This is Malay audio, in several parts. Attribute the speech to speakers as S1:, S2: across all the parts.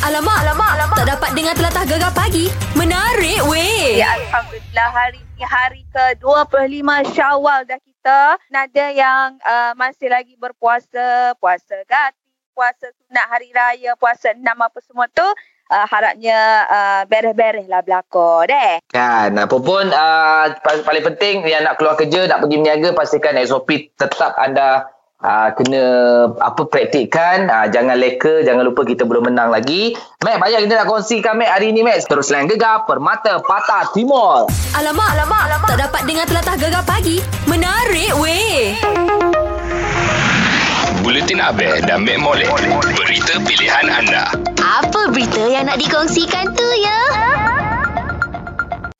S1: Alamak, alamak, alamak. Tak dapat dengar telatah gegar pagi. Menarik weh.
S2: Ya, Alhamdulillah hari ni hari ke-25 Syawal dah kita. Nada yang uh, masih lagi berpuasa, puasa gati, puasa sunat hari raya, puasa enam apa semua tu. Uh, harapnya uh, beres-beres lah belakang deh.
S3: Kan, apa pun uh, paling penting yang nak keluar kerja, nak pergi berniaga, pastikan SOP tetap anda Uh, kena apa praktikkan uh, jangan leka jangan lupa kita belum menang lagi Mac banyak kita nak kongsikan Mac hari ni Mac terus lain gegar permata patah timur
S1: Alamak, alamak, alamak. Tak dapat dengar telatah gegar pagi. Menarik weh.
S4: Buletin Abel dan Mek Molek. Berita pilihan anda.
S5: Apa berita yang nak dikongsikan tu ya?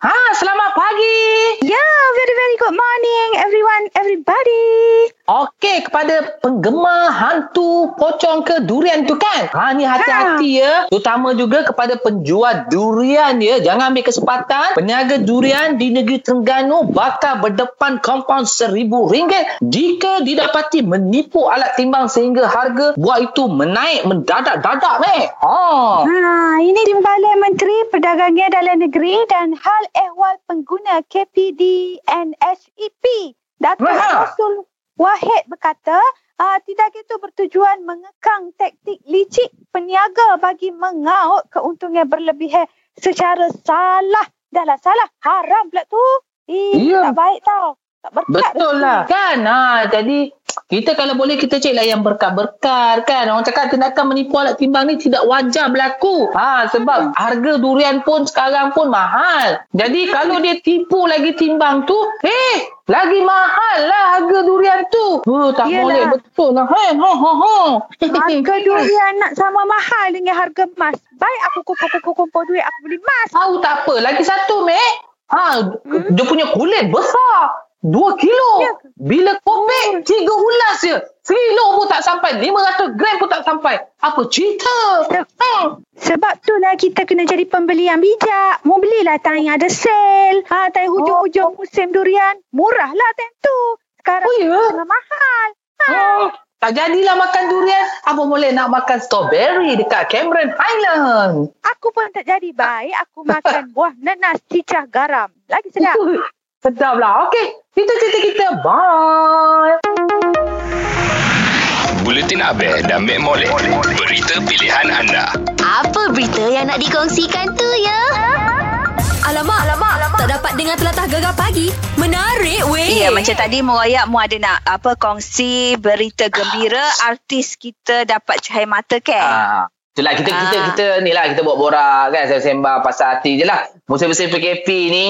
S3: ha selamat pagi
S2: Yeah, very very good morning everyone, everybody.
S3: Okey kepada penggemar hantu pocong ke durian tu kan. Ha ni hati-hati ya. Terutama juga kepada penjual durian ya. Jangan ambil kesempatan. Peniaga durian di negeri Terengganu bakal berdepan kompaun seribu ringgit jika didapati menipu alat timbang sehingga harga buah itu menaik mendadak-dadak meh. Ha.
S2: Ha, ini Timbalan Menteri Perdagangan Dalam Negeri dan Hal Ehwal Pengguna KPD NHEP. Datuk. Rasul Wahid berkata, uh, tidak itu bertujuan mengekang taktik licik peniaga bagi mengaut keuntungan berlebihan secara salah. Dah lah salah. Haram pula tu. Eh,
S3: Ya.
S2: tak baik tau. Tak berkat.
S3: Betul lah kan. Ha jadi kita kalau boleh kita cek lah yang berkat-berkat kan. Orang cakap tindakan menipu alat timbang ni tidak wajar berlaku. Ha sebab harga durian pun sekarang pun mahal. Jadi kalau dia tipu lagi timbang tu, eh lagi mahal lah harga durian tu. Oh, tak
S2: Yelah.
S3: boleh betul lah. Ha ha ha. ha.
S2: Harga durian nak sama mahal dengan harga emas. Baik aku kumpul-kumpul duit aku beli emas.
S3: Tahu tak apa. Lagi satu, Mek. Ha, hmm? dia punya kulit besar. Dua kilo.
S2: Ya.
S3: Bila kopek, tiga ulas je. Sekilo pun tak sampai. 500 gram pun tak sampai. Apa cerita? Ha.
S2: Sebab tu lah kita kena jadi pembeli yang bijak. Mau belilah time yang ada sale. Ha, time hujung-hujung musim durian. Murah lah time tu. Sekarang
S3: Oh, ya?
S2: mahal.
S3: Oh, tak jadilah makan durian. Apa boleh nak makan strawberry dekat Cameron Highland?
S2: Aku pun tak jadi baik. Aku makan buah nanas cicah garam. Lagi sedap.
S3: Sedap lah. Okey, itu cerita kita. Bye.
S4: Buletin Abel dan Mek Molek. Berita pilihan anda.
S5: Apa berita yang nak dikongsikan tu ya?
S1: Alamak, alamak, alamak. Tak dapat dengar telatah gegar pagi. Menarik weh.
S2: Ya, macam tadi Murayak mu ada nak apa kongsi berita gembira artis kita dapat cahaya mata ke?
S3: Ah. Itulah kita kita
S2: Ah.
S3: kita ni lah kita buat borak kan sembang pasal hati je lah. Musim-musim PKP ni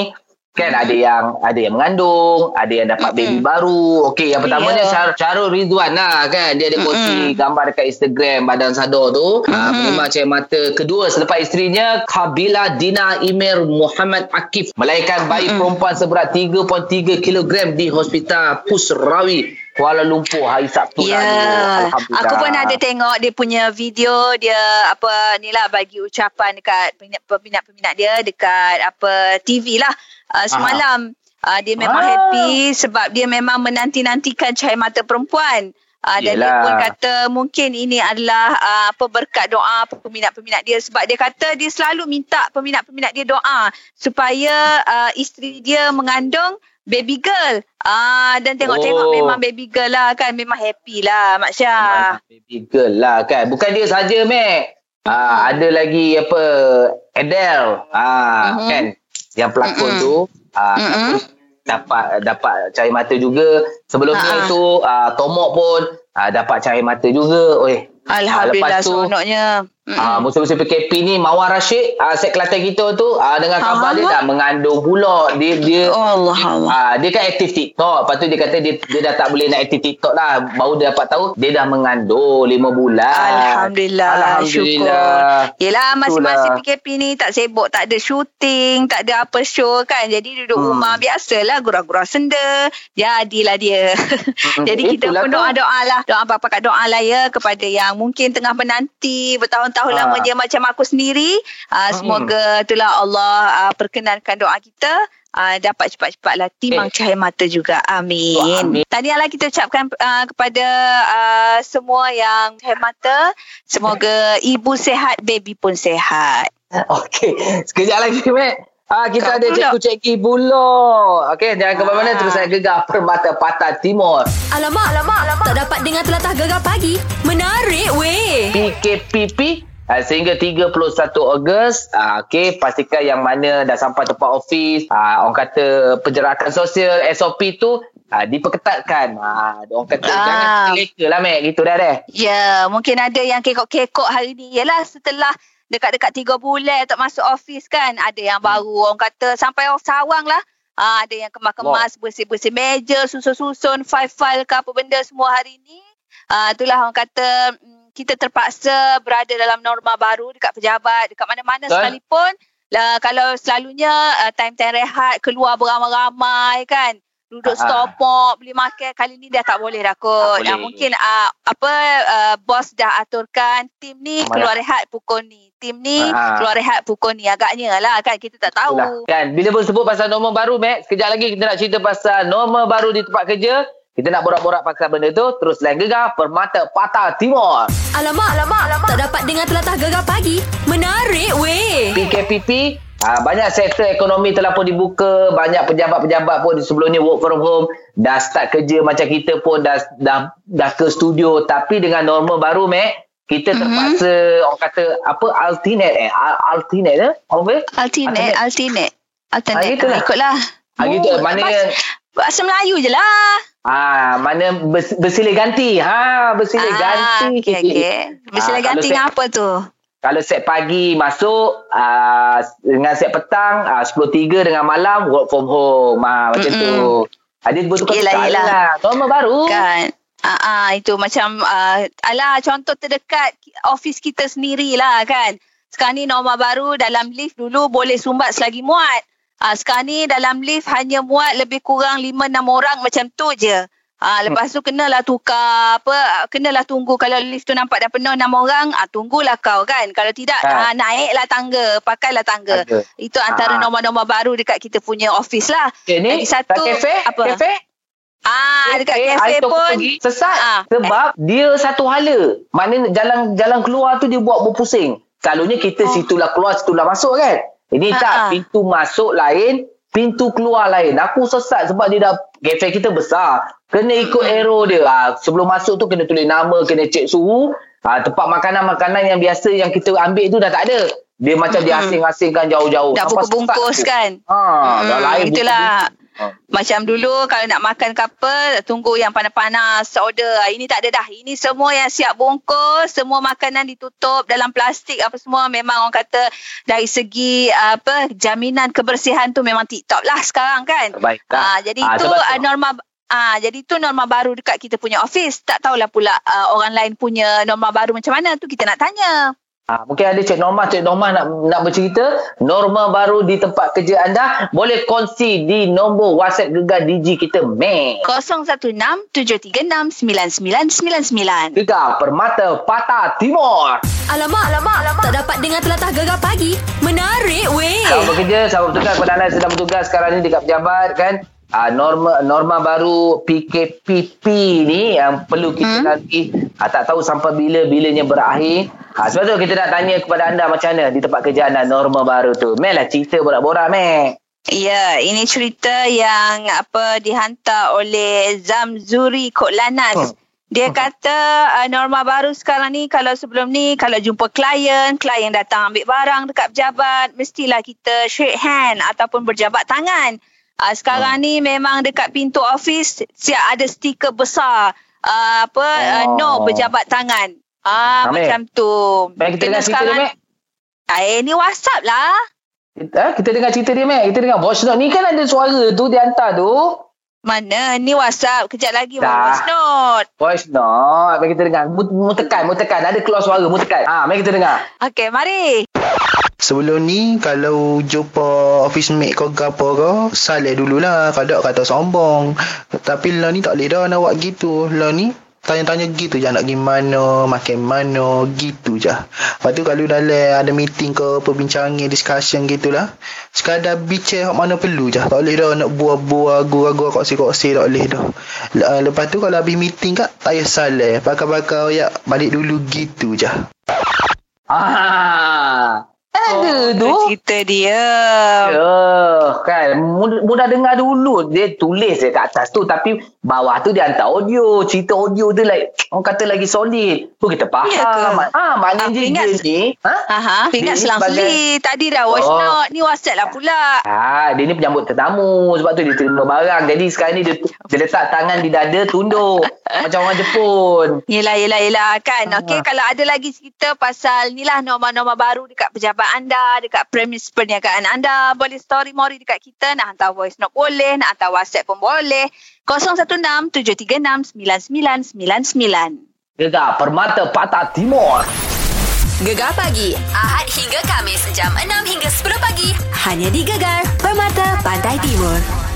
S3: kan ada yang ada yang mengandung, ada yang dapat baby baru. Okey, yang pertamanya
S2: Ya.
S3: Syar, Syarul Ridwan lah kan. Dia ada kongsi gambar dekat Instagram badan sadar tu. Ah, memang cahaya mata kedua selepas isterinya Kabila Dina Imir Muhammad Akif melahirkan bayi perempuan seberat 3.3 kg di Hospital Pusrawi Kuala Lumpur hari Sabtu
S2: Ya,
S3: lalu.
S2: aku pun ada tengok dia punya video dia apa ni lah bagi ucapan dekat peminat- peminat-peminat dia dekat apa TV lah uh, semalam. Uh, dia memang
S3: Ah.
S2: happy sebab dia memang menanti-nantikan cahaya mata perempuan. Uh, dan dia
S3: Yelah.
S2: pun kata mungkin ini adalah uh, apa berkat doa peminat-peminat dia sebab dia kata dia selalu minta peminat-peminat dia doa supaya uh, isteri dia mengandung baby girl. Ah dan tengok-tengok
S3: Oh.
S2: memang baby girl lah kan memang happy lah Mak Syah.
S3: Baby girl lah kan. Bukan dia saja, Mac. Ah, ada lagi apa Adele ah
S2: Mhm.
S3: kan yang pelakon
S2: Mhm.
S3: tu ah
S2: Mhm.
S3: Dapat dapat cahaya mata juga sebelum ni
S2: Ha-ha.
S3: tu ah Tomok pun ah, dapat cahaya mata juga oi
S2: Alhamdulillah
S3: lepas tu-
S2: seronoknya.
S3: Ah, musim-musim PKP ni Mawar Rashid ah, set Kelantan kita tu ah, dengan khabar
S2: Ah.
S3: dia dah mengandung pula dia dia
S2: Allah Allah.
S3: Ah, dia kan aktif TikTok. Lepas tu dia kata dia, dia dah tak boleh nak aktif TikTok lah. Baru dia dapat tahu dia dah mengandung 5 bulan.
S2: Alhamdulillah,
S3: Alhamdulillah.
S2: syukur. Yelah
S3: Itulah.
S2: PKP ni tak sibuk, tak ada syuting, tak ada apa show kan. Jadi duduk
S3: Hmm.
S2: rumah biasalah gurau-gurau senda. Jadilah dia.
S3: Hmm,
S2: Jadi kita pun doa-doa lah. Doa apa-apa doa lah ya kepada yang mungkin tengah menanti bertahun-tahun
S3: Ah.
S2: lamanya macam aku sendiri. Uh, semoga itulah Allah uh, perkenankan doa kita uh, dapat cepat-cepatlah timang
S3: Eh.
S2: cahaya mata juga. Amin.
S3: Oh, amin.
S2: Tahniahlah kita ucapkan uh, kepada uh, semua yang cahaya mata. Semoga ibu sehat, baby pun sehat.
S3: Okey, sekejap lagi, Mek. Ah, kita
S2: Kau
S3: ada
S2: pula.
S3: cikgu cikgu bulo. Okey, jangan ke mana-mana
S2: Ah.
S3: terus saya gegar Permata Patah Timur.
S1: Alamak, alamak, alamak. Tak dapat dengar telatah gegar pagi. Menarik weh.
S3: PKPP uh, sehingga 31 Ogos. Uh, Okey, pastikan yang mana dah sampai tempat office. Uh, orang kata penjarakan sosial SOP tu uh, diperketatkan. Uh, orang kata
S2: Ah.
S3: jangan terleka lah, Mek. Gitu dah deh.
S2: Ya, mungkin ada yang kekok-kekok hari ni. Yalah setelah dekat-dekat tiga bulan tak masuk office kan. Ada yang baru orang kata sampai orang sawang lah. Ah, ada yang kemas-kemas, bersih-bersih meja, susun-susun, file-file ke apa benda semua hari ni. Ah, itulah orang kata mm, kita terpaksa berada dalam norma baru dekat pejabat, dekat mana-mana sekalipun. Lah, kalau selalunya uh, time-time rehat keluar beramai-ramai kan. Duduk
S3: Ah.
S2: store pop, beli makan. Kali ni dah tak boleh dah kot.
S3: Tak
S2: Ah,
S3: boleh.
S2: mungkin uh, apa uh, bos dah aturkan tim ni
S3: Malah.
S2: keluar rehat pukul ni. Tim ni
S3: Ah.
S2: keluar rehat pukul ni. Agaknya lah kan kita tak tahu.
S3: Itulah. Kan, bila pun sebut pasal norma baru, Mac, sekejap lagi kita nak cerita pasal norma baru di tempat kerja. Kita nak borak-borak pasal benda tu. Terus lain gegar, Permata Patah Timur.
S1: Alamak, alamak, alamak. Tak dapat dengar telatah gegar pagi. Menarik weh.
S3: PKPP, uh, banyak sektor ekonomi telah pun dibuka. Banyak pejabat-pejabat pun di sebelum ni work from home. Dah start kerja macam kita pun dah, dah, dah ke studio. Tapi dengan norma baru, Mac, kita terpaksa, orang kata, apa, alternate eh? Al- Alternate eh? Apa?
S2: Alternate, alternate. Alternate.
S3: Ah.
S2: Ah, ikutlah.
S3: Ah, gitu. Mana
S2: bahasa, Melayu je lah.
S3: Ah, mana bers, bersilih ganti. Ha, bersilih ganti.
S2: Okey, okey. Bersilih
S3: Ah,
S2: ganti dengan apa tu?
S3: Kalau set pagi masuk uh, dengan set petang uh, 10.3 dengan malam work from home. Ha, macam
S2: Mm-mm.
S3: tu. Ada bertukar
S2: Yelah, yelah.
S3: lah. Norma baru.
S2: Kan. Ah, ah itu macam uh, alah contoh terdekat office kita sendiri lah kan. Sekarang ni norma baru dalam lift dulu boleh sumbat selagi muat. Ah sekarang ni dalam lift hanya muat lebih kurang 5 6 orang macam tu je. Ah lepas tu kenalah tukar apa ah, kenalah tunggu kalau lift tu nampak dah penuh 6 orang ah tunggulah kau kan. Kalau tidak
S3: Ha.
S2: ah, naiklah tangga, pakailah tangga.
S3: Tangga.
S2: Itu antara
S3: Ah.
S2: norma-norma baru dekat kita punya office lah.
S3: Okay, ni
S2: Lagi satu,
S3: kafe,
S2: apa?
S3: kafe.
S2: Ah dekat
S3: Eh,
S2: kafe pun
S3: pergi sesat
S2: Ah.
S3: sebab dia satu hala. Maknanya jalan jalan keluar tu dia buat berpusing. Selalunya kita
S2: Oh.
S3: situlah keluar situlah masuk kan. Ini
S2: Ah,
S3: tak
S2: ah.
S3: pintu masuk lain, pintu keluar lain. Aku sesat sebab dia dah kafe kita besar. Kena ikut arrow dia. Ah, sebelum masuk tu kena tulis nama, kena cek suhu. Ah, tempat makanan-makanan yang biasa yang kita ambil tu dah tak ada. Dia macam dia asing-asingkan jauh-jauh.
S2: dah bungkus-bungkus
S3: tu.
S2: kan.
S3: Ha, dah
S2: Hmm,
S3: lain
S2: itulah.
S3: Ha.
S2: Macam dulu kalau nak makan ke apa, tunggu yang panas-panas, order. Ah, Ini tak ada dah. Ini semua yang siap bungkus, semua makanan ditutup dalam plastik apa semua. Memang orang kata dari segi ah, apa jaminan kebersihan tu memang tip-top lah sekarang kan.
S3: Baik.
S2: Ah, jadi
S3: Ah,
S2: itu ah, norma Ah, jadi itu norma baru dekat kita punya office. Tak tahulah pula ah, orang lain punya norma baru macam mana tu kita nak tanya.
S3: Ha, mungkin ada Cik Norma, Cik Norma nak nak bercerita norma baru di tempat kerja anda boleh kongsi di nombor WhatsApp Gegar Digi kita Mek.
S2: 0167369999.
S3: Gegar Permata Patah Timur.
S1: Alamak, alamak, alamak. Tak dapat dengar telatah gegar pagi. Menarik weh.
S3: Selamat bekerja, selamat bertugas kepada anda yang sedang bertugas sekarang ni dekat pejabat kan. Uh, norma norma baru PKPP ni yang perlu kita hmm? nanti uh, tak tahu sampai bila bilanya berakhir. Uh, sebab tu kita nak tanya kepada anda macam mana di tempat kerja anda norma baru tu. Mel lah cerita borak-borak Mek.
S2: Ya, ini cerita yang apa dihantar oleh Zamzuri Kok Lanas.
S3: Hmm.
S2: Dia kata uh, norma baru sekarang ni kalau sebelum ni kalau jumpa klien, klien datang ambil barang dekat pejabat, mestilah kita shake hand ataupun berjabat tangan. Uh, sekarang ni memang dekat pintu office siap ada stiker besar uh, apa uh,
S3: Oh.
S2: no berjabat tangan. Ah
S3: Ambil.
S2: macam tu.
S3: Mek kita
S2: Kena
S3: dengar cerita dia Mek.
S2: Eh ni WhatsApp lah.
S3: Kita, kita dengar cerita dia Mek. Kita dengar voice note ni kan ada suara tu dia hantar tu.
S2: Mana? Ni WhatsApp. Kejap lagi
S3: Dah.
S2: voice note.
S3: Voice note. Mari kita dengar. Mu, mu tekan, mu tekan. Ada keluar suara, mu tekan. Ha, mari kita dengar.
S2: Okey, mari.
S6: Sebelum ni kalau jumpa office mate kau ke apa ke Salih dululah Kadang kata sombong Tapi lah ni tak boleh dah nak buat gitu Lah ni tanya-tanya gitu je nak pergi mana, makan mana, gitu je. Lepas tu kalau dalam ada meeting ke perbincangan, discussion gitulah. Sekadar bicara hak mana perlu je. Tak boleh dah nak buah-buah, gua-gua koksi-koksi tak boleh dah. Le- ah, Lepas tu kalau habis meeting kak, tak payah salah. Pakar-pakar ya balik dulu gitu je.
S3: Ah, ada tu.
S2: Cerita dia.
S3: Ya, kan. Mudah, mudah dengar dulu. Dia tulis je kat atas tu. Tapi bawah tu dia hantar audio. Cerita audio tu like, orang kata lagi solid. Tu kita faham.
S2: Ya ke?
S3: Ah, maknanya
S2: Aku
S3: dia,
S2: ingat-
S3: dia ni. Ha?
S2: Aha,
S3: Dia
S2: ingat
S3: ni
S2: selang
S3: sebagai-
S2: selit. Tadi dah voice
S3: Oh.
S2: note. Ni WhatsApp lah pula.
S3: Ah, dia ni penyambut tetamu. Sebab tu dia terima barang. Jadi sekarang ni dia, dia letak tangan di dada, tunduk. macam orang Jepun.
S2: Yelah, yelah, yelah. Kan,
S3: Ah.
S2: okey. Kalau ada lagi cerita pasal ni lah norma-norma baru dekat pejabat anda, dekat premis perniagaan anda, boleh story mori dekat kita. Nak hantar voice note boleh, nak hantar WhatsApp pun boleh. 016-736-9999.
S3: Gegar Permata Patah Timur.
S1: Gegar pagi Ahad hingga Kamis jam 6 hingga 10 pagi hanya di Gegar Permata Pantai Timur.